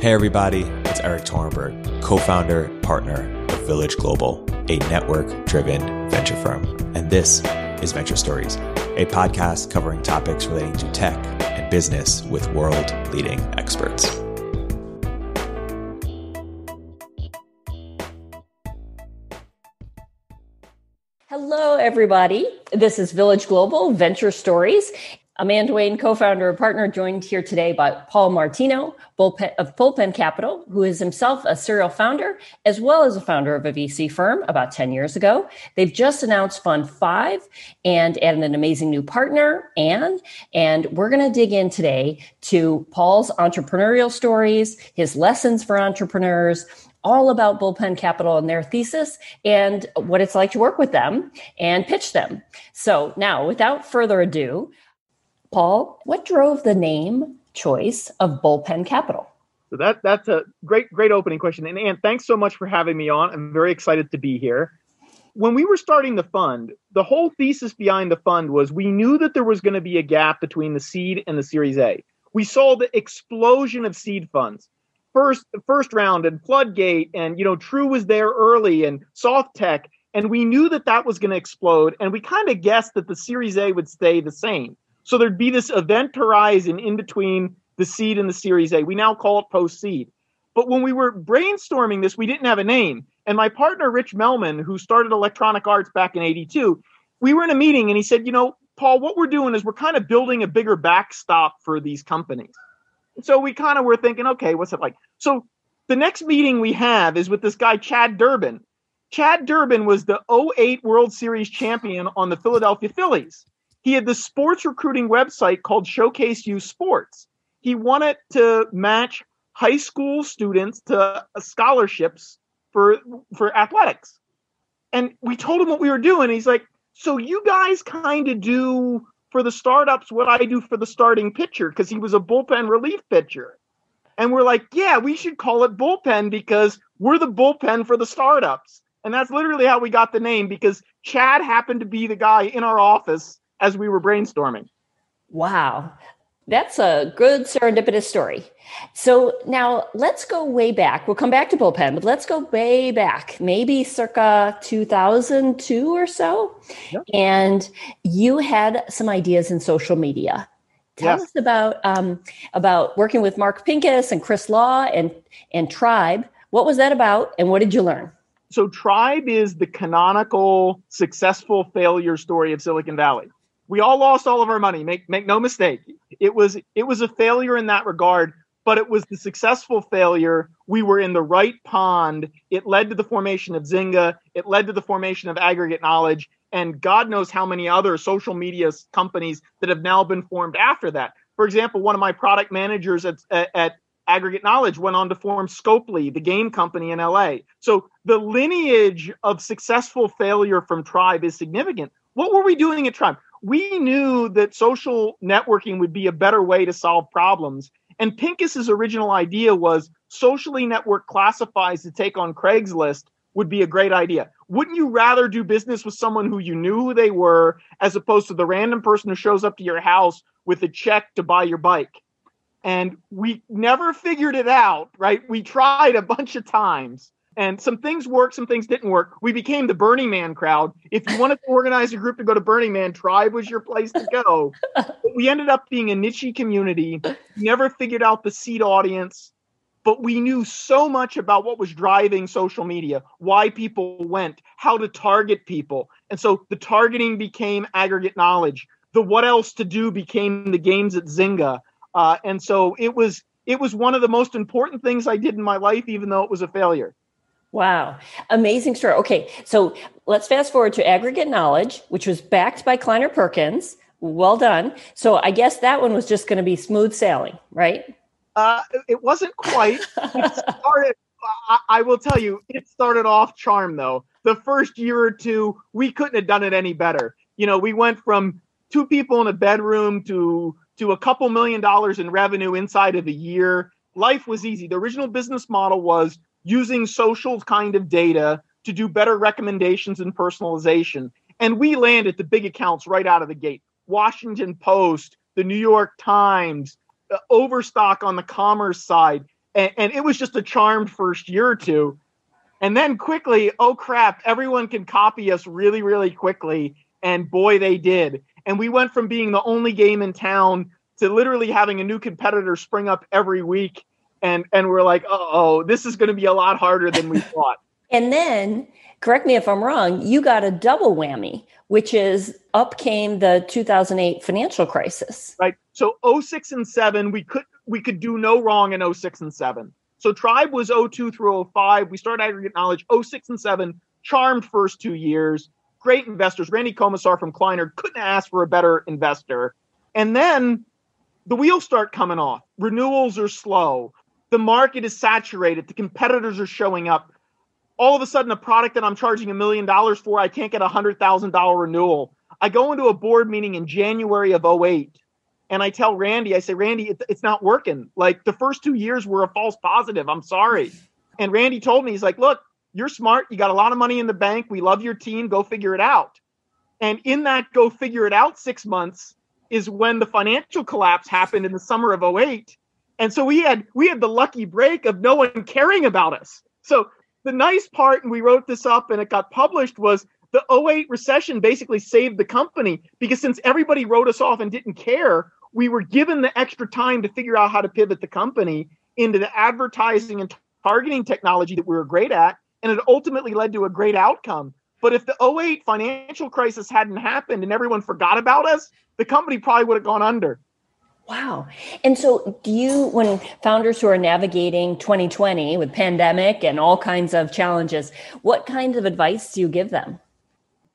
Hey, everybody, it's Erik Torenberg, co founder, partner of Village Global, a network driven venture firm. And this is Venture Stories, a podcast covering topics relating to tech and business with world leading experts. Hello, everybody. This is Village Global Venture Stories. I'm Anne Dwane, co-founder and partner, joined here today by Paul Martino Bullpen, of Bullpen Capital, who is himself a serial founder as well as a founder of a VC firm about 10 years ago. They've just announced Fund 5 and added an amazing new partner, Anne. And we're going to dig in today to Paul's entrepreneurial stories, his lessons for entrepreneurs, all about Bullpen Capital and their thesis and what it's like to work with them and pitch them. So now, without further ado, Paul, what drove the name choice of Bullpen Capital? So that that's a great great opening question. And Anne, thanks so much for having me on. I'm very excited to be here. When we were starting the fund, the whole thesis behind the fund was we knew that there was going to be a gap between the seed and the Series A. We saw the explosion of seed funds. First first round and Floodgate and you know True was there early and Soft Tech and we knew that that was going to explode and we kind of guessed that the Series A would stay the same. So there'd be this event horizon in between the seed and the Series A. We now call it post seed. But when we were brainstorming this, we didn't have a name. And my partner, Rich Melmon, who started Electronic Arts back in 82, we were in a meeting and he said, You know, Paul, what we're doing is we're kind of building a bigger backstop for these companies. So we kind of were thinking, okay, what's it like? So the next meeting we have is with this guy, Chad Durbin. Chad Durbin was the 08 World Series champion on the Philadelphia Phillies. He had the sports recruiting website called Showcase U Sports. He wanted to match high school students to scholarships for for athletics. And we told him what we were doing. He's like, "So you guys kind of do for the startups what I do for the starting pitcher because he was a bullpen relief pitcher." And we're like, "Yeah, we should call it bullpen because we're the bullpen for the startups." And that's literally how we got the name because Chad happened to be the guy in our office as we were brainstorming. Wow. That's a good serendipitous story. So now let's go way back. We'll come back to bullpen, but let's go way back, maybe circa 2002 or so. Yep. And you had some ideas in social media. Tell yes. us about um, about working with Mark Pincus and Chris Law and and Tribe. What was that about, and what did you learn? So Tribe is the canonical successful failure story of Silicon Valley we all lost all of our money. Make make no mistake. It was it was a failure in that regard, but it was the successful failure. We were in the right pond. It led to the formation of Zynga. It led to the formation of aggregate knowledge, and God knows how many other social media companies that have now been formed after that. For example, one of my product managers at, at, at Aggregate Knowledge went on to form Scopely, the game company in LA. So the lineage of successful failure from Tribe is significant. What were we doing at Tribe? We knew that social networking would be a better way to solve problems. And Pincus's original idea was socially networked classifieds to take on Craigslist would be a great idea. Wouldn't you rather do business with someone who you knew who they were as opposed to the random person who shows up to your house with a check to buy your bike? And we never figured it out, right? We tried a bunch of times and some things worked, some things didn't work. We became the Burning Man crowd. If you wanted to organize a group to go to Burning Man, Tribe was your place to go. we ended up being a niche community. We never figured out the seed audience, but we knew so much about what was driving social media, why people went, how to target people. And so the targeting became aggregate knowledge. The what else to do became the games at Zynga. Uh, and so it was it was one of the most important things I did in my life, even though it was a failure. Wow. Amazing story. Okay. So let's fast forward to aggregate knowledge, which was backed by Kleiner Perkins. Well done. So I guess that one was just going to be smooth sailing, right? Uh, it wasn't quite. It started, I, I will tell you, it started off charm though. The first year or two, we couldn't have done it any better. You know, we went from two people in a bedroom to to a couple million dollars in revenue inside of a year. Life was easy. The original business model was using social kind of data to do better recommendations and personalization. And we landed the big accounts right out of the gate. Washington Post, the New York Times, uh, Overstock on the commerce side. and, and it was just a charmed first year or two. And then quickly, oh crap, everyone can copy us really, really quickly. And boy, they did. And we went from being the only game in town to literally having a new competitor spring up every week. And and we're like, oh, this is going to be a lot harder than we thought. and then, correct me if I'm wrong, you got a double whammy, which is up came the 2008 financial crisis. Right. So 06 and 7, we could we could do no wrong in 06 and 7. So Tribe was 02 through 05. We started aggregate knowledge 06 and 7, charmed first two years. Great investors. Randy Komisar from Kleiner couldn't ask for a better investor. And then the wheels start coming off. Renewals are slow. The market is saturated. The competitors are showing up. All of a sudden, a product that I'm charging a million dollars for, I can't get a hundred thousand dollar renewal. I go into a board meeting in January of 08 and I tell Randy, I say, Randy, it, it's not working. Like the first two years were a false positive. I'm sorry. And Randy told me, he's like, look, you're smart. You got a lot of money in the bank. We love your team. Go figure it out. And in that go figure it out six months is when the financial collapse happened in the summer of 08. And so we had we had the lucky break of no one caring about us. So the nice part, and we wrote this up and it got published, was the 08 recession basically saved the company because since everybody wrote us off and didn't care, we were given the extra time to figure out how to pivot the company into the advertising and targeting technology that we were great at. And it ultimately led to a great outcome. But if the 08 financial crisis hadn't happened and everyone forgot about us, the company probably would have gone under. Wow. And so do you when founders who are navigating 2020 with pandemic and all kinds of challenges, what kinds of advice do you give them?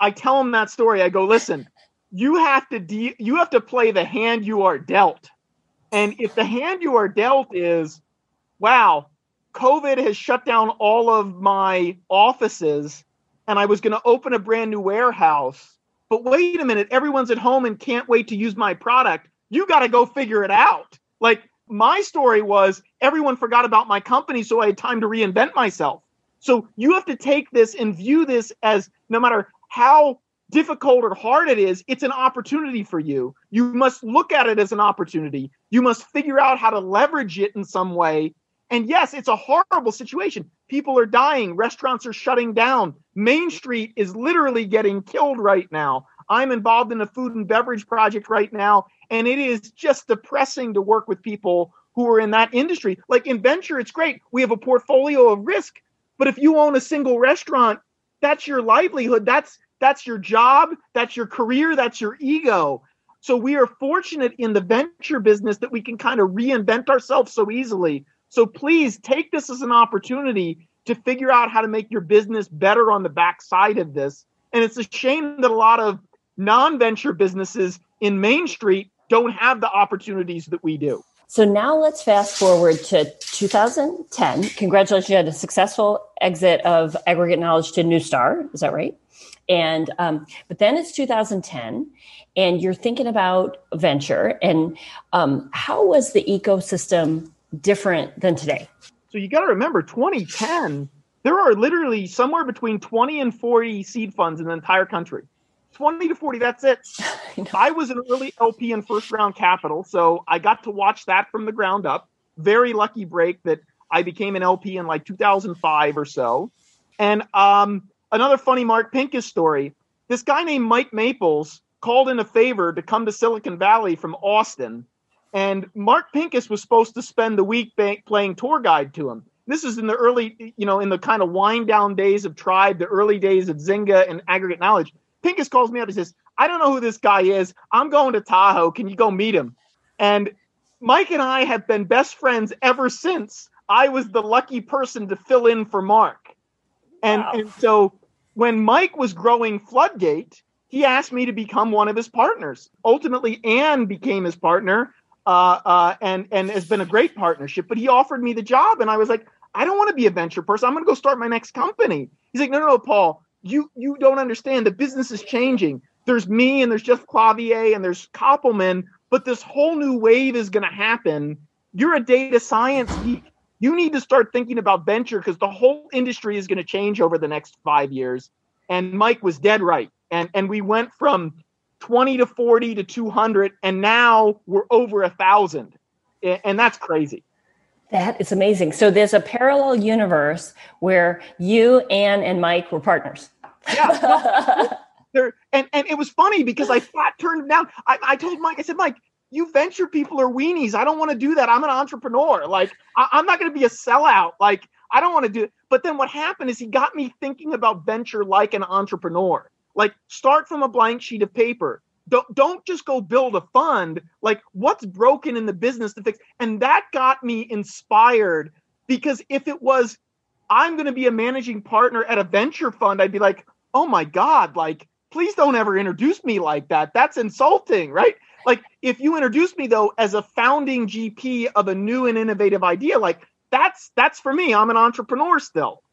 I tell them that story. I go, "Listen, you have to de- you have to play the hand you are dealt. And if the hand you are dealt is, wow, COVID has shut down all of my offices and I was going to open a brand new warehouse, but wait a minute, everyone's at home and can't wait to use my product. You got to go figure it out. Like my story was everyone forgot about my company, so I had time to reinvent myself. So you have to take this and view this as no matter how difficult or hard it is, it's an opportunity for you. You must look at it as an opportunity. You must figure out how to leverage it in some way. And yes, it's a horrible situation. People are dying, restaurants are shutting down. Main Street is literally getting killed right now. I'm involved in a food and beverage project right now, and it is just depressing to work with people who are in that industry. Like in venture, it's great. We have a portfolio of risk, but if you own a single restaurant, that's your livelihood. That's that's your job, that's your career, that's your ego. So we are fortunate in the venture business that we can kind of reinvent ourselves so easily. So please take this as an opportunity to figure out how to make your business better on the backside of this. And it's a shame that a lot of non-venture businesses in Main Street don't have the opportunities that we do. So now let's fast forward to 2010. Congratulations, you had a successful exit of aggregate knowledge to Neustar. Is that right? And um, but then it's 2010, and you're thinking about venture. And um, how was the ecosystem different than today? So you got to remember, 2010, there are literally somewhere between 20 and 40 seed funds in the entire country. 20 to 40, that's it. I was an early LP in first round capital, so I got to watch that from the ground up. Very lucky break that I became an LP in like 2005 or so. And um, another funny Mark Pincus story. This guy named Mike Maples called in a favor to come to Silicon Valley from Austin, and Mark Pincus was supposed to spend the week playing tour guide to him. This is in the early, you know, in the kind of wind down days of Tribe, the early days of Zynga and aggregate knowledge. Pincus calls me up and says, I don't know who this guy is. I'm going to Tahoe. Can you go meet him? And Mike and I have been best friends ever since I was the lucky person to fill in for Mark. And, wow. and so when Mike was growing Floodgate, he asked me to become one of his partners. Ultimately, Anne became his partner, uh, uh, and and has been a great partnership. But he offered me the job, and I was like, I don't want to be a venture person. I'm going to go start my next company. He's like, No, no, no, Paul, you you don't understand. The business is changing. There's me, and there's Jeff Clavier, and there's Koppelman, but this whole new wave is going to happen. You're a data science geek you need to start thinking about venture because the whole industry is going to change over the next five years. And Mike was dead right. And and we went from 20 to 40 to 200, and now we're over a thousand, and that's crazy. That is amazing. So there's a parallel universe where you, Anne, and Mike were partners. Yeah. there, and, and it was funny because I flat turned down. I, I told Mike, I said, Mike, you venture people are weenies. I don't want to do that. I'm an entrepreneur. Like, I, I'm not going to be a sellout. Like, I don't want to do it. But then what happened is he got me thinking about venture like an entrepreneur. Like, start from a blank sheet of paper. Don't, don't just go build a fund. Like, what's broken in the business to fix? And that got me inspired because if it was, I'm going to be a managing partner at a venture fund, I'd be like, oh my God, like, please don't ever introduce me like that. That's insulting, right? Like, if you introduce me though as a founding GP of a new and innovative idea, like that's that's for me. I'm an entrepreneur still.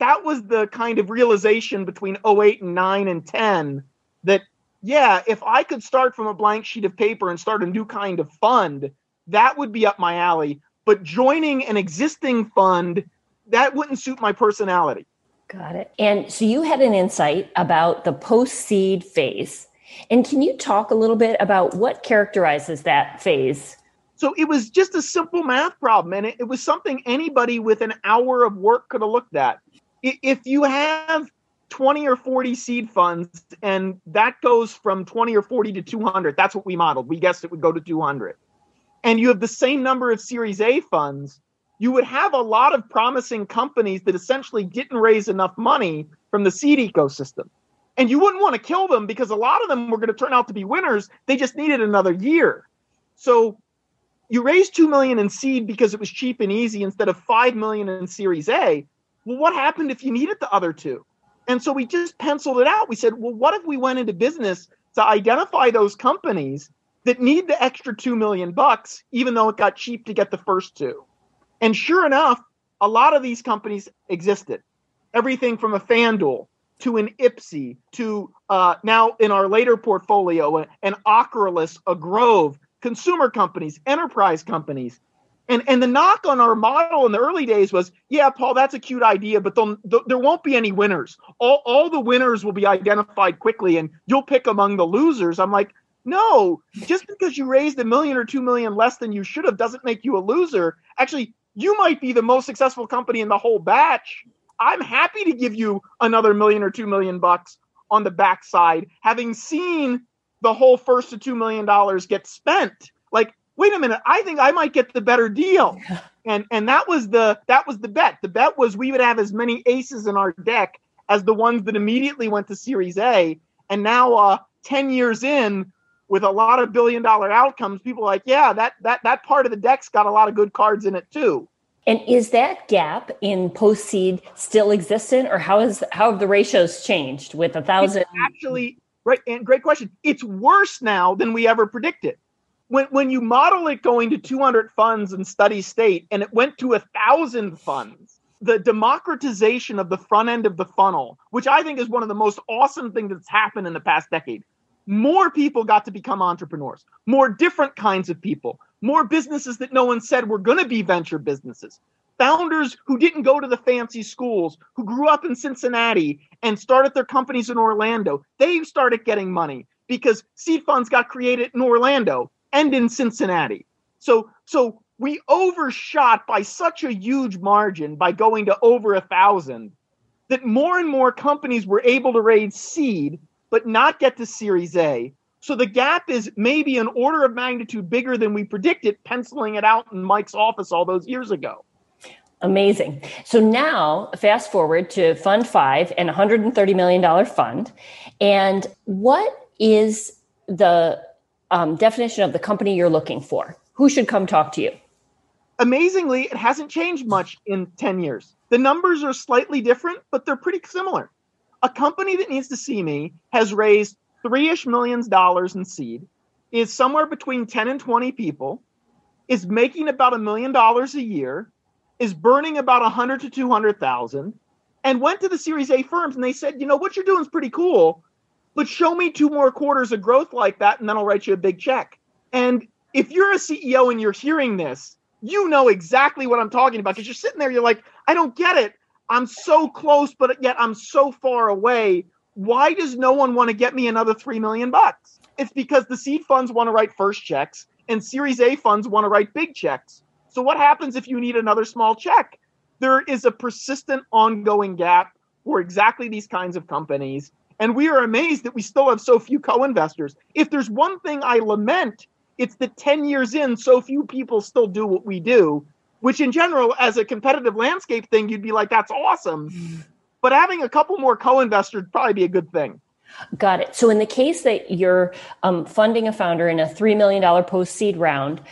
That was the kind of realization between 08 and 9 and 10 that yeah, if I could start from a blank sheet of paper and start a new kind of fund, that would be up my alley. But joining an existing fund, that wouldn't suit my personality. Got it. And so you had an insight about the post seed phase. And can you talk a little bit about what characterizes that phase? So it was just a simple math problem, and it, it was something anybody with an hour of work could have looked at. If you have 20 or 40 seed funds, and that goes from 20 or 40 to 200, that's what we modeled. We guessed it would go to 200. And you have the same number of Series A funds, you would have a lot of promising companies that essentially didn't raise enough money from the seed ecosystem. And you wouldn't want to kill them because a lot of them were going to turn out to be winners. They just needed another year. So you raised 2 million in seed because it was cheap and easy instead of 5 million in series A. Well, what happened if you needed the other two? And so we just penciled it out. We said, well, what if we went into business to identify those companies that need the extra 2 million bucks even though it got cheap to get the first two? And sure enough, a lot of these companies existed. Everything from a FanDuel to an Ipsy to uh, now in our later portfolio, an Ocrolus, a Grove, consumer companies, enterprise companies. And, and the knock on our model in the early days was, yeah, Paul, that's a cute idea, but there won't be any winners. All, all the winners will be identified quickly and you'll pick among the losers. I'm like, no, just because you raised a million or two million less than you should have doesn't make you a loser. Actually, you might be the most successful company in the whole batch I'm happy to give you another million or two million bucks on the backside, having seen the whole first to two million dollars get spent. Like, wait a minute, I think I might get the better deal. And and that was the that was the bet. The bet was we would have as many aces in our deck as the ones that immediately went to Series A. And now uh 10 years in with a lot of billion dollar outcomes, people are like, yeah, that that that part of the deck's got a lot of good cards in it too. And is that gap in post seed still existent, or how is how have the ratios changed with a thousand? It's actually, right, and great question. It's worse now than we ever predicted. When when you model it going to 200 funds in steady state, and it went to a thousand funds, the democratization of the front end of the funnel, which I think is one of the most awesome things that's happened in the past decade. More people got to become entrepreneurs, more different kinds of people, more businesses that no one said were going to be venture businesses. Founders who didn't go to the fancy schools, who grew up in Cincinnati and started their companies in Orlando, they started getting money because seed funds got created in Orlando and in Cincinnati. So, so we overshot by such a huge margin by going to over a thousand that more and more companies were able to raise seed but not get to Series A so the gap is maybe an order of magnitude bigger than we predicted, penciling it out in Mike's office all those years ago. Amazing. So now, fast forward to Fund Five and $130 million fund. And what is the um, definition of the company you're looking for? Who should come talk to you? Amazingly, it hasn't changed much in 10 years. The numbers are slightly different, but they're pretty similar. A company that needs to see me has raised three ish millions dollars in seed, is somewhere between 10 and 20 people, is making about a million dollars a year, is burning about 100 to 200,000, and went to the Series A firms and they said, you know, what you're doing is pretty cool, but show me two more quarters of growth like that and then I'll write you a big check. And if you're a CEO and you're hearing this, you know exactly what I'm talking about because you're sitting there, you're like, I don't get it. I'm so close, but yet I'm so far away why does no one want to get me another 3 million bucks? It's because the seed funds want to write first checks and Series A funds want to write big checks. So what happens if you need another small check? There is a persistent ongoing gap for exactly these kinds of companies. And we are amazed that we still have so few co investors. If there's one thing I lament, it's that 10 years in, so few people still do what we do, which in general, as a competitive landscape thing, you'd be like, that's awesome. But having a couple more co investors would probably be a good thing. Got it. So, in the case that you're um, funding a founder in a $3 million post seed round,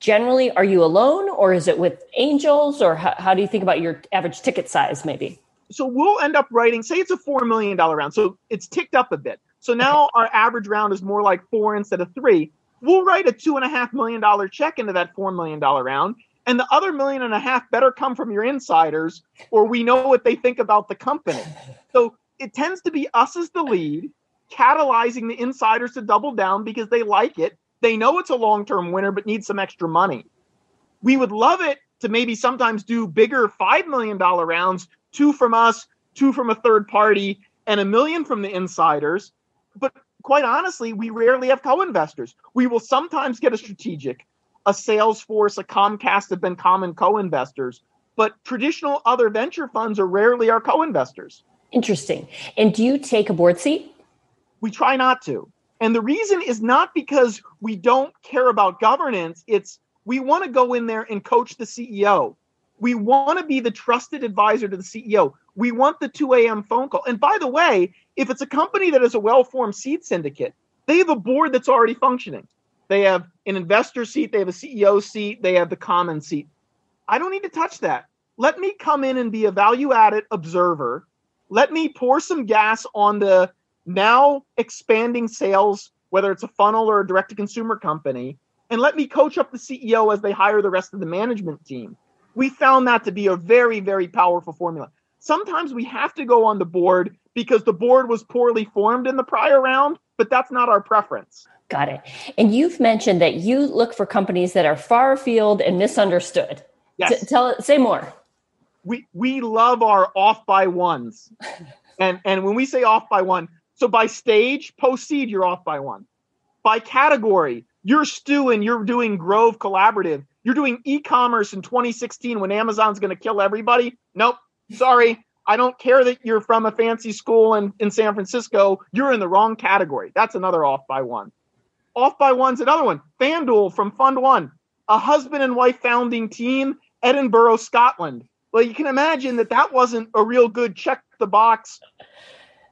generally, are you alone or is it with angels or how, how do you think about your average ticket size, maybe? So, we'll end up writing, say it's a $4 million round. So, it's ticked up a bit. So, now okay. our average round is more like four instead of three. We'll write a $2.5 million check into that $4 million round. And the other million and a half better come from your insiders, or we know what they think about the company. So it tends to be us as the lead, catalyzing the insiders to double down because they like it. They know it's a long term winner, but need some extra money. We would love it to maybe sometimes do bigger $5 million rounds, two from us, two from a third party, and a million from the insiders. But quite honestly, we rarely have co investors. We will sometimes get a strategic, a Salesforce, a Comcast have been common co investors, but traditional other venture funds are rarely our co investors. Interesting. And do you take a board seat? We try not to. And the reason is not because we don't care about governance, it's we want to go in there and coach the CEO. We want to be the trusted advisor to the CEO. We want the 2 a.m. phone call. And by the way, if it's a company that has a well formed seed syndicate, they have a board that's already functioning. They have an investor seat, they have a CEO seat, they have the common seat. I don't need to touch that. Let me come in and be a value added observer let me pour some gas on the now expanding sales, whether it's a funnel or a direct to consumer company, and let me coach up the CEO as they hire the rest of the management team. We found that to be a very, very powerful formula. Sometimes we have to go on the board because the board was poorly formed in the prior round, but that's not our preference. Got it. And you've mentioned that you look for companies that are far afield and misunderstood. Yes. T- tell say more we we love our off by ones. and and when we say off by one, so by stage, post seed, you're off by one. By category, you're Stu and you're doing Grove Collaborative. You're doing e-commerce in 2016 when Amazon's going to kill everybody. Nope. Sorry. I don't care that you're from a fancy school in, in San Francisco. You're in the wrong category. That's another off by one. Off by one's another one. FanDuel from Fund One, a husband and wife founding team, Edinburgh, Scotland. Well, you can imagine that that wasn't a real good check the box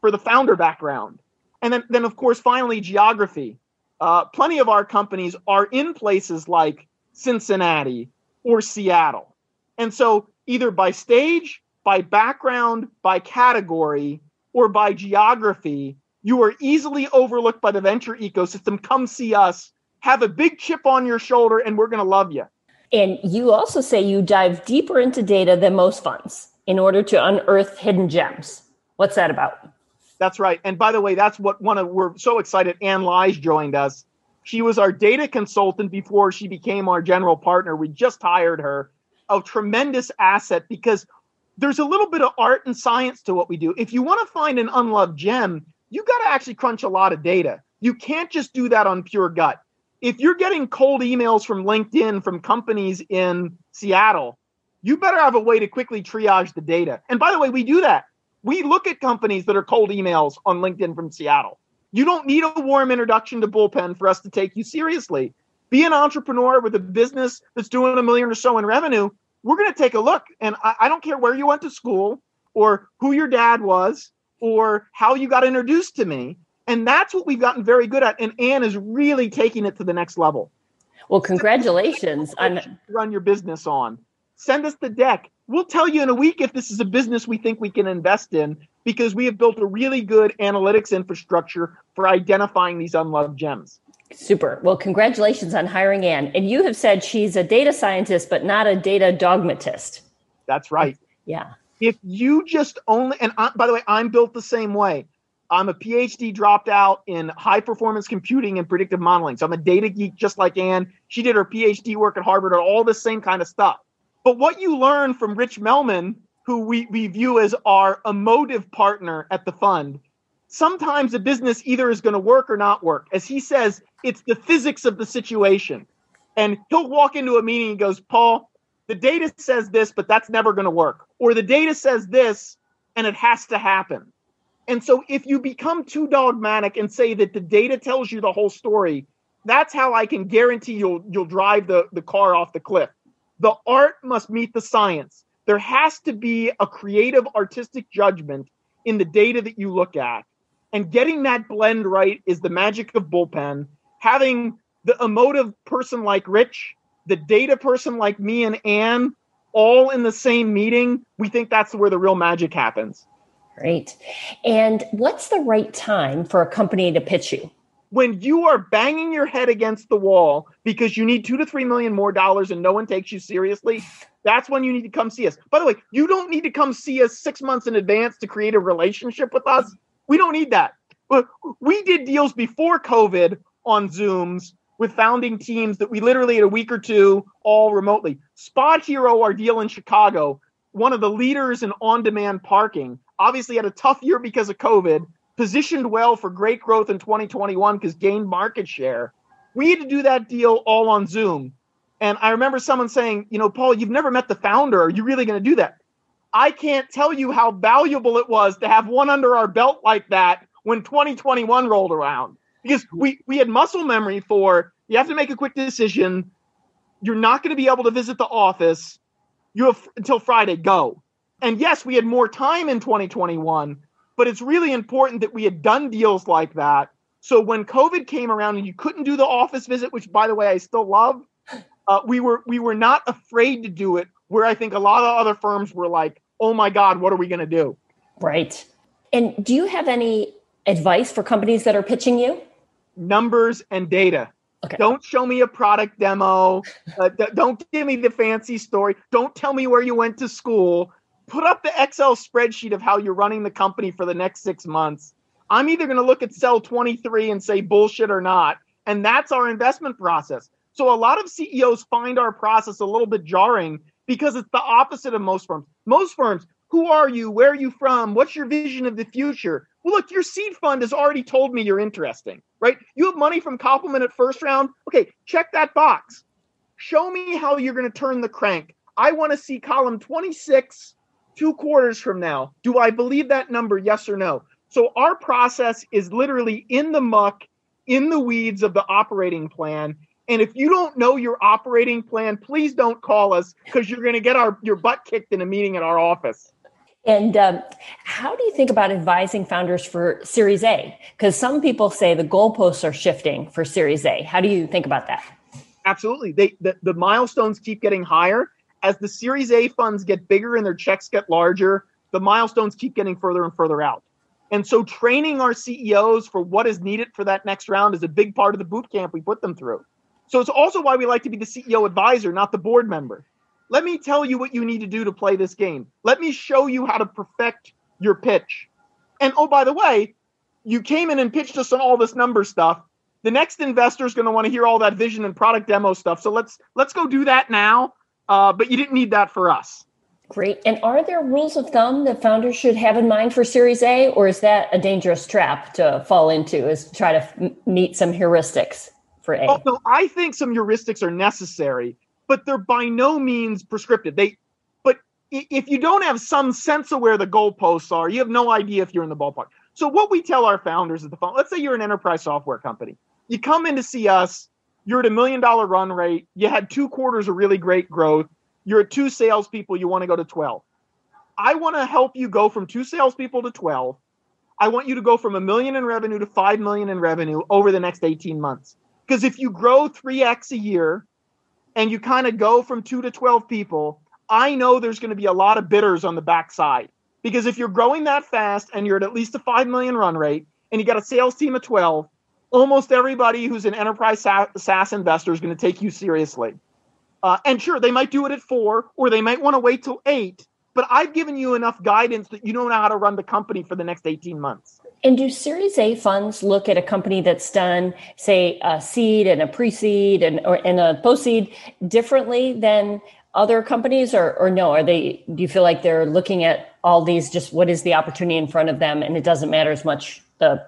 for the founder background. And then, then of course, finally, geography. Uh, plenty of our companies are in places like Cincinnati or Seattle. And so, either by stage, by background, by category, or by geography, you are easily overlooked by the venture ecosystem. Come see us, have a big chip on your shoulder, and we're going to love you. And you also say you dive deeper into data than most funds in order to unearth hidden gems. What's that about? That's right. And by the way, that's what one of we're so excited. Ann Lige joined us. She was our data consultant before she became our general partner. We just hired her. A tremendous asset because there's a little bit of art and science to what we do. If you want to find an unloved gem, you got to actually crunch a lot of data. You can't just do that on pure gut if you're getting cold emails from LinkedIn from companies in Seattle, you better have a way to quickly triage the data. And by the way, we do that. We look at companies that are cold emails on LinkedIn from Seattle. You don't need a warm introduction to Bullpen for us to take you seriously. Be an entrepreneur with a business that's doing a million or so in revenue. We're going to take a look. And I, I don't care where you went to school or who your dad was or how you got introduced to me. And that's what we've gotten very good at. And Anne is really taking it to the next level. Well, congratulations on run your business on. Send us the deck. We'll tell you in a week if this is a business we think we can invest in because we have built a really good analytics infrastructure for identifying these unloved gems. Super. Well, congratulations on hiring Anne. And you have said she's a data scientist, but not a data dogmatist. That's right. Yeah. If you just only, and I, by the way, I'm built the same way. I'm a PhD dropped out in high performance computing and predictive modeling. So I'm a data geek just like anne She did her PhD work at Harvard on all this same kind of stuff. But what you learn from Rich Melmon, who we, we view as our emotive partner at the fund, sometimes a business either is going to work or not work. As he says, it's the physics of the situation. And he'll walk into a meeting and goes, Paul, the data says this, but that's never going to work. Or the data says this, and it has to happen. And so if you become too dogmatic and say that the data tells you the whole story, that's how I can guarantee you'll you'll drive the, the car off the cliff. The art must meet the science. There has to be a creative artistic judgment in the data that you look at. And getting that blend right is the magic of bullpen. Having the emotive person like Rich, the data person like me and Anne, all in the same meeting, we think that's where the real magic happens. Great. And what's the right time for a company to pitch you? When you are banging your head against the wall because you need two to three million more dollars and no one takes you seriously, that's when you need to come see us. By the way, you don't need to come see us six months in advance to create a relationship with us. We don't need that. We did deals before COVID on Zooms with founding teams that we literally, in a week or two, all remotely. SpotHero, our deal in Chicago, one of the leaders in on demand parking, obviously had a tough year because of COVID, positioned well for great growth in 2021 because gained market share. We had to do that deal all on Zoom. And I remember someone saying, you know, Paul, you've never met the founder. Are you really going to do that? I can't tell you how valuable it was to have one under our belt like that when 2021 rolled around because we we had muscle memory for you have to make a quick decision. You're not going to be able to visit the office. You have until Friday. Go. And yes, we had more time in 2021, but it's really important that we had done deals like that. So when COVID came around and you couldn't do the office visit, which by the way I still love, uh, we were we were not afraid to do it. Where I think a lot of other firms were like, "Oh my God, what are we going to do?" Right. And do you have any advice for companies that are pitching you? Numbers and data. Okay. Don't show me a product demo. Uh, d- don't give me the fancy story. Don't tell me where you went to school. Put up the Excel spreadsheet of how you're running the company for the next six months. I'm either going to look at cell 23 and say bullshit or not. And that's our investment process. So a lot of CEOs find our process a little bit jarring because it's the opposite of most firms. Most firms, who are you? Where are you from? What's your vision of the future? Well, look, your seed fund has already told me you're interesting, right? You have money from Compliment at first round. Okay, check that box. Show me how you're going to turn the crank. I want to see column 26 two quarters from now. Do I believe that number? Yes or no? So our process is literally in the muck, in the weeds of the operating plan. And if you don't know your operating plan, please don't call us because you're going to get our your butt kicked in a meeting at our office. And um, how do you think about advising founders for Series A? Because some people say the goalposts are shifting for Series A. How do you think about that? Absolutely. They the, the milestones keep getting higher as the Series A funds get bigger and their checks get larger. The milestones keep getting further and further out. And so training our CEOs for what is needed for that next round is a big part of the boot camp we put them through. So it's also why we like to be the CEO advisor, not the board member. Let me tell you what you need to do to play this game. Let me show you how to perfect your pitch. And oh, by the way, you came in and pitched us on all this number stuff. The next investor is going to want to hear all that vision and product demo stuff. So let's let's go do that now. Uh, but you didn't need that for us. Great. And are there rules of thumb that founders should have in mind for Series A, or is that a dangerous trap to fall into? Is try to meet some heuristics for A? Oh, no, I think some heuristics are necessary, but they're by no means prescriptive. They, but if you don't have some sense of where the goalposts are, you have no idea if you're in the ballpark. So what we tell our founders at the phone, let's say you're an enterprise software company, you come in to see us, you're at a million dollar run rate, you had two quarters of really great growth you're at two salespeople, you want to go to 12. I want to help you go from two salespeople to 12. I want you to go from a million in revenue to 5 million in revenue over the next 18 months. Because if you grow 3x a year and you kind of go from two to 12 people, I know there's going to be a lot of bidders on the backside. Because if you're growing that fast and you're at at least a 5 million run rate and you got a sales team of 12, almost everybody who's an enterprise SaaS investor is going to take you seriously. Uh, and sure, they might do it at four, or they might want to wait till eight. But I've given you enough guidance that you know how to run the company for the next 18 months. And do Series A funds look at a company that's done, say, a seed and a pre-seed and or and a post-seed differently than other companies, or or no? Are they? Do you feel like they're looking at all these? Just what is the opportunity in front of them, and it doesn't matter as much the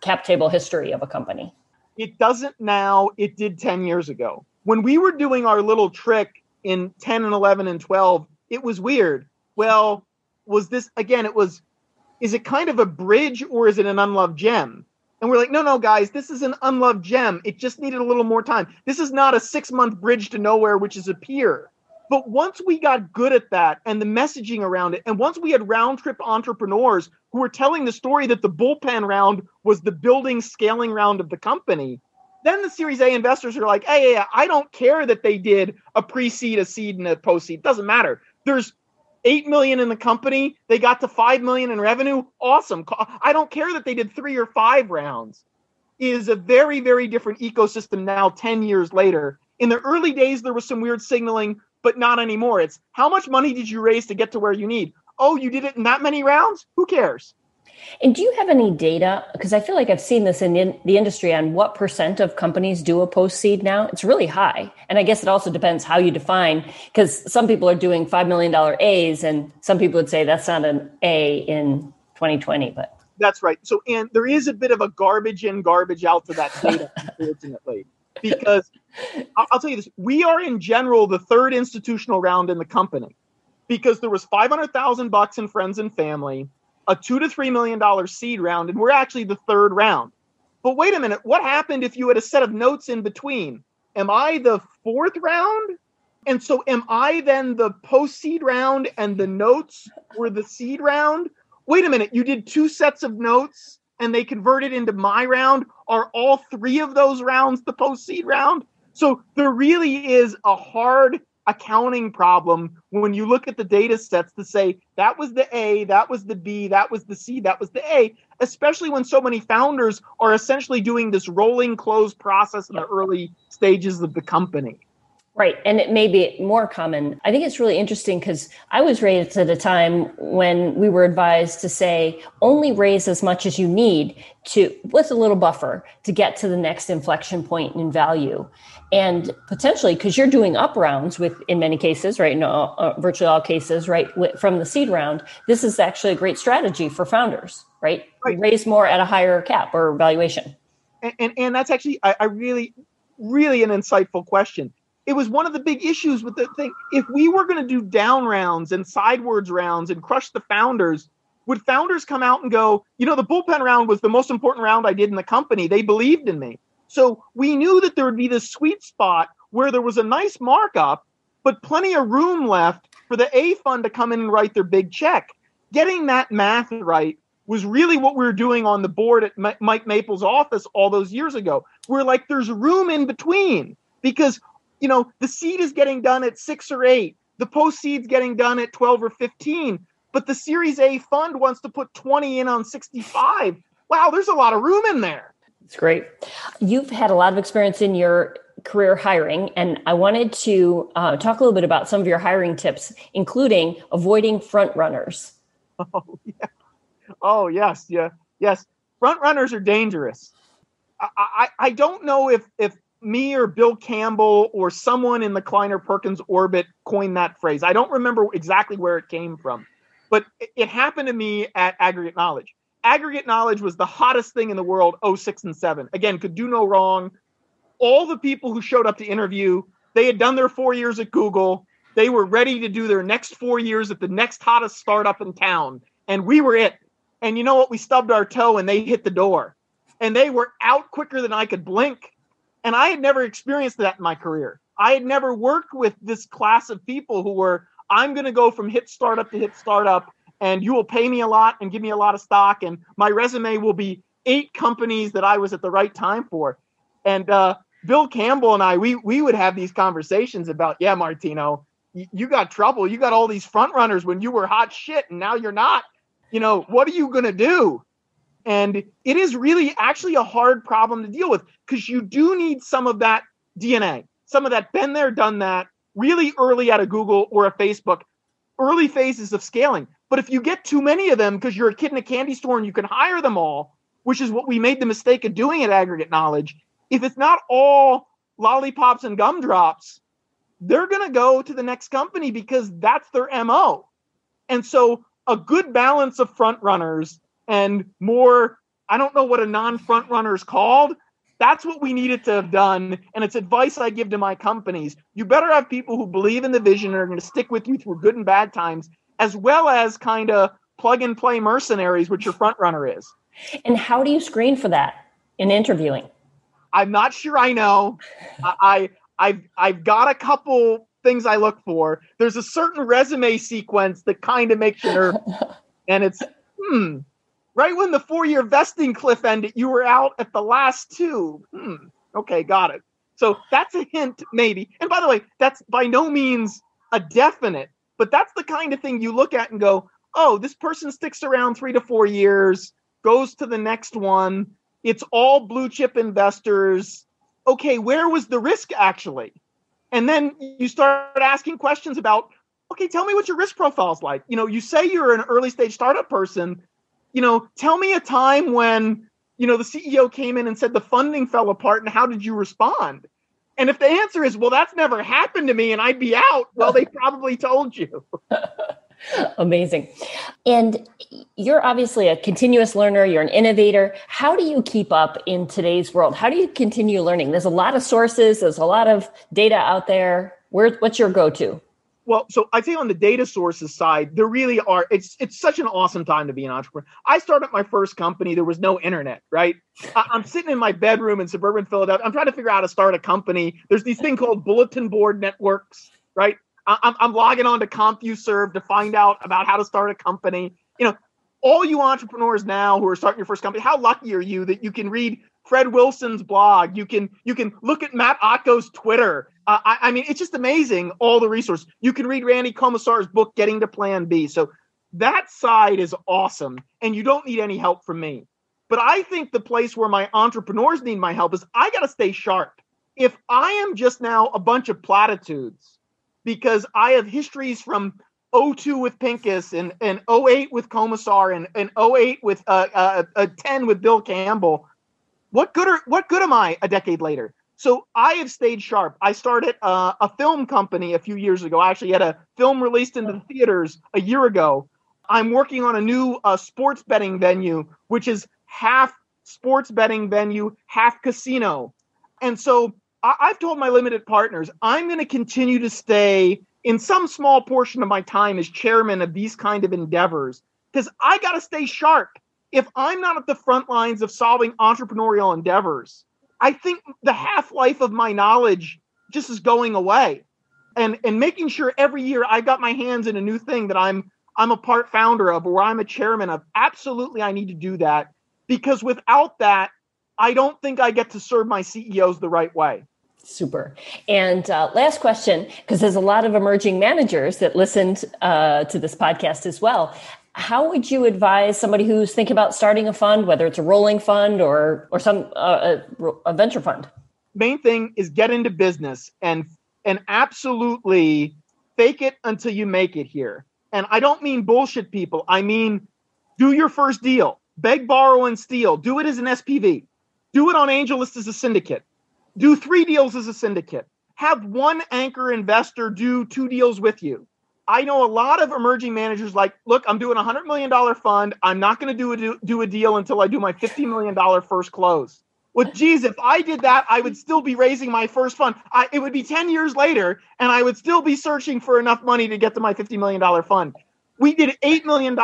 cap table history of a company. It doesn't now. It did 10 years ago when we were doing our little trick in 10 and 11 and 12, it was weird. Well, was this again? It was, is it kind of a bridge or is it an unloved gem? And we're like, no, no, guys, this is an unloved gem. It just needed a little more time. This is not a six month bridge to nowhere, which is a pier. But once we got good at that and the messaging around it, and once we had round trip entrepreneurs who were telling the story that the bullpen round was the building scaling round of the company, then the Series A investors are like, hey, yeah, I don't care that they did a pre seed, a seed, and a post seed. Doesn't matter. There's 8 million in the company. They got to 5 million in revenue. Awesome. I don't care that they did three or five rounds. Is a very, very different ecosystem now, 10 years later. In the early days, there was some weird signaling but not anymore. It's how much money did you raise to get to where you need? Oh, you did it in that many rounds? Who cares? And do you have any data? Because I feel like I've seen this in the industry on what percent of companies do a post seed now. It's really high. And I guess it also depends how you define, because some people are doing $5 million A's, and some people would say that's not an A in 2020. But that's right. So, and there is a bit of a garbage in, garbage out to that data, unfortunately because I'll tell you this: we are in general the third institutional round in the company because there was five hundred thousand bucks in friends and family, a two to three million dollar seed round, and we're actually the third round. But wait a minute, what happened if you had a set of notes in between? Am I the fourth round? And so am I then the post seed round and the notes were the seed round? Wait a minute, you did two sets of notes and they converted into my round, are all three of those rounds the post seed round? So there really is a hard accounting problem when you look at the data sets to say that was the A, that was the B, that was the C, that was the A, especially when so many founders are essentially doing this rolling close process in the early stages of the company. Right. And it may be more common. I think it's really interesting because I was raised at a time when we were advised to say only raise as much as you need to, with a little buffer, to get to the next inflection point in value. And potentially, because you're doing up rounds with, in many cases, right? No, uh, virtually all cases, right? From the seed round, this is actually a great strategy for founders, right? right. Raise more at a higher cap or valuation. And, and, and that's actually, I, I really, really an insightful question it was one of the big issues with the thing. If we were going to do down rounds and sidewards rounds and crush the founders, would founders come out and go, you know, the bullpen round was the most important round I did in the company. They believed in me. So we knew that there would be this sweet spot where there was a nice markup, but plenty of room left for the A fund to come in and write their big check. Getting that math right was really what we were doing on the board at Mike Maple's office all those years ago. We're like, there's room in between because you know, the seed is getting done at six or eight. The post seed's getting done at 12 or 15. But the Series A fund wants to put 20 in on 65. Wow, there's a lot of room in there. It's great. You've had a lot of experience in your career hiring, and I wanted to uh, talk a little bit about some of your hiring tips, including avoiding front runners. Oh, yeah. Oh, yes. Yeah. Yes. Front runners are dangerous. I, I, I don't know if, if me or Bill Campbell or someone in the Kleiner Perkins orbit coined that phrase. I don't remember exactly where it came from, but it happened to me at Aggregate Knowledge. Aggregate Knowledge was the hottest thing in the world 06 and 7. Again, could do no wrong. All the people who showed up to interview, they had done their four years at Google. They were ready to do their next four years at the next hottest startup in town. And we were it. And you know what? We stubbed our toe and they hit the door. And they were out quicker than I could blink and I had never experienced that in my career. I had never worked with this class of people who were, I'm going to go from hit startup to hit startup, and you will pay me a lot and give me a lot of stock, and my resume will be eight companies that I was at the right time for. And uh, Bill Campbell and I, we we would have these conversations about, yeah, Martino, you, you got trouble. You got all these front runners when you were hot shit, and now you're not. You know, what are you going to do? And it is really actually a hard problem to deal with because you do need some of that DNA, some of that been there, done that really early out of Google or a Facebook, early phases of scaling. But if you get too many of them because you're a kid in a candy store and you can hire them all, which is what we made the mistake of doing at aggregate knowledge, if it's not all lollipops and gumdrops, they're going to go to the next company because that's their MO. And so a good balance of front runners and more, I don't know what a non front runner is called, That's what we needed to have done. And it's advice I give to my companies. You better have people who believe in the vision and are going to stick with you through good and bad times, as well as kind of plug and play mercenaries, which your front runner is. And how do you screen for that in interviewing? I'm not sure I know. I, I I've I've got a couple things I look for. There's a certain resume sequence that kind of makes you nervous. and it's hmm. Right when the four-year vesting cliff ended, you were out at the last two. Hmm. Okay, got it. So that's a hint, maybe. And by the way, that's by no means a definite, but that's the kind of thing you look at and go, oh, this person sticks around three to four years, goes to the next one. It's all blue chip investors. Okay, where was the risk actually? And then you start asking questions about, okay, tell me what your risk profile is like. You know, you say you're an early stage startup person. You know, tell me a time when, you know, the CEO came in and said the funding fell apart and how did you respond? And if the answer is, well, that's never happened to me and I'd be out, well, they probably told you. Amazing. And you're obviously a continuous learner, you're an innovator. How do you keep up in today's world? How do you continue learning? There's a lot of sources, there's a lot of data out there. Where what's your go-to? Well, so I think on the data sources side, there really are. It's it's such an awesome time to be an entrepreneur. I started my first company. There was no internet, right? I, am sitting in my bedroom in suburban Philadelphia. I'm trying to figure out how to start a company. There's these thing called bulletin board networks, right? I'm, I'm logging on to CompuServe to find out about how to start a company. You know, all you entrepreneurs now who are starting your first company, how lucky are you that you can read Fred Wilson's blog? You can you can look at Matt Ocko's Twitter. I, I, mean, it's just amazing all the resources. You can read Randy Komisar's book, Getting to Plan B. So that side is awesome, and you don't need any help from me. But I think the place where my entrepreneurs need my help is I got to stay sharp. If I am just now a bunch of platitudes, because I have histories from 02 with Pincus and, and 08 with Komisar and, and 08 with uh, uh, uh, 10 with Bill Campbell. What good are what good am I a decade later? So I have stayed sharp. I started uh, a film company a few years ago. I actually had a film released into the theaters a year ago. I'm working on a new uh, sports betting venue, which is half sports betting venue, half casino. And so I- have told my limited partners I'm going to continue to stay in some small portion of my time as chairman of these kind of endeavors because I got to stay sharp. If I'm not at the front lines of solving entrepreneurial endeavors, I think the half life of my knowledge just is going away. And and making sure every year I got my hands in a new thing that I'm I'm a part founder of or I'm a chairman of. Absolutely, I need to do that because without that, I don't think I get to serve my CEOs the right way. Super. And uh, last question, because there's a lot of emerging managers that listened uh, to this podcast as well. How would you advise somebody who's thinking about starting a fund, whether it's a rolling fund or or some uh, a, a venture fund? Main thing is get into business and and absolutely fake it until you make it here. And I don't mean bullshit people. I mean do your first deal. Beg, borrow, and steal. Do it as an SPV. Do it on AngelList as a syndicate do three deals as a syndicate. Have one anchor investor do two deals with you. I know a lot of emerging managers like, look, I'm doing a $100 million fund. I'm not going to do a, do, do a deal until I do my $50 million first close. Well, geez, if I did that, I would still be raising my first fund. I, it would be 10 years later, and I would still be searching for enough money to get to my $50 million fund. We did $8 million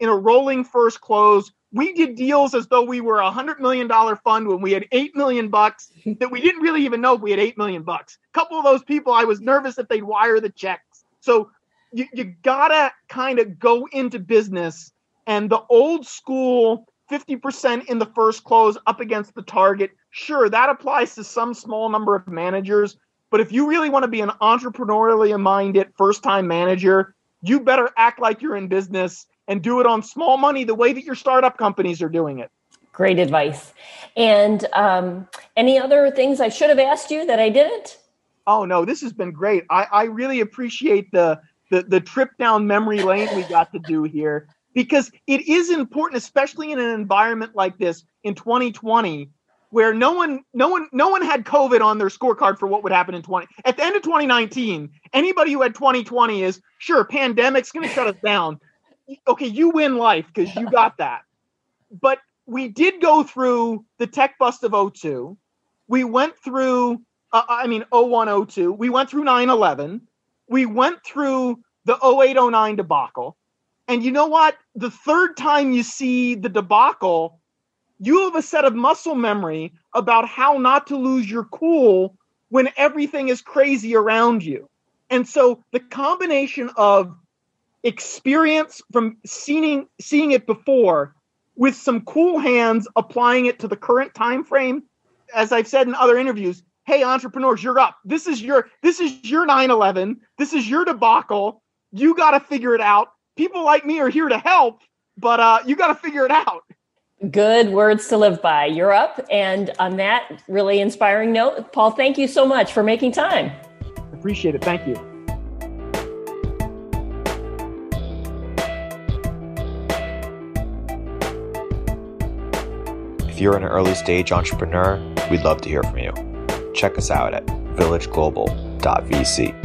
in a rolling first close we did deals as though we were a hundred million dollar fund when we had eight million bucks that we didn't really even know we had eight million bucks. A couple of those people, I was nervous that they'd wire the checks. So you, you gotta kind of go into business and the old school 50% in the first close up against the target. Sure, that applies to some small number of managers. But if you really want to be an entrepreneurially minded first time manager, you better act like you're in business and do it on small money the way that your startup companies are doing it. Great advice. And um, any other things I should have asked you that I didn't? Oh no, this has been great. I, I really appreciate the, the the trip down memory lane we got to do here because it is important, especially in an environment like this in 2020, where no one no one no one had COVID on their scorecard for what would happen in 20. At the end of 2019, anybody who had 2020 is sure pandemic's to shut us down okay, you win life because you got that. But we did go through the tech bust of 02. We went through, uh, I mean, 01, 02. We went through 9 11. We went through the 08, 09 debacle. And you know what? The third time you see the debacle, you have a set of muscle memory about how not to lose your cool when everything is crazy around you. And so the combination of experience from seeing seeing it before with some cool hands applying it to the current time frame as i've said in other interviews hey entrepreneurs you're up. This is your this is your 9-11 this is your debacle. You got to figure it out. People like me are here to help but uh, you got to figure it out. Good words to live by. You're up. And on that really inspiring note paul thank you so much for making time. Appreciate it. Thank you. If you're an early stage entrepreneur, we'd love to hear from you. Check us out at villageglobal.vc.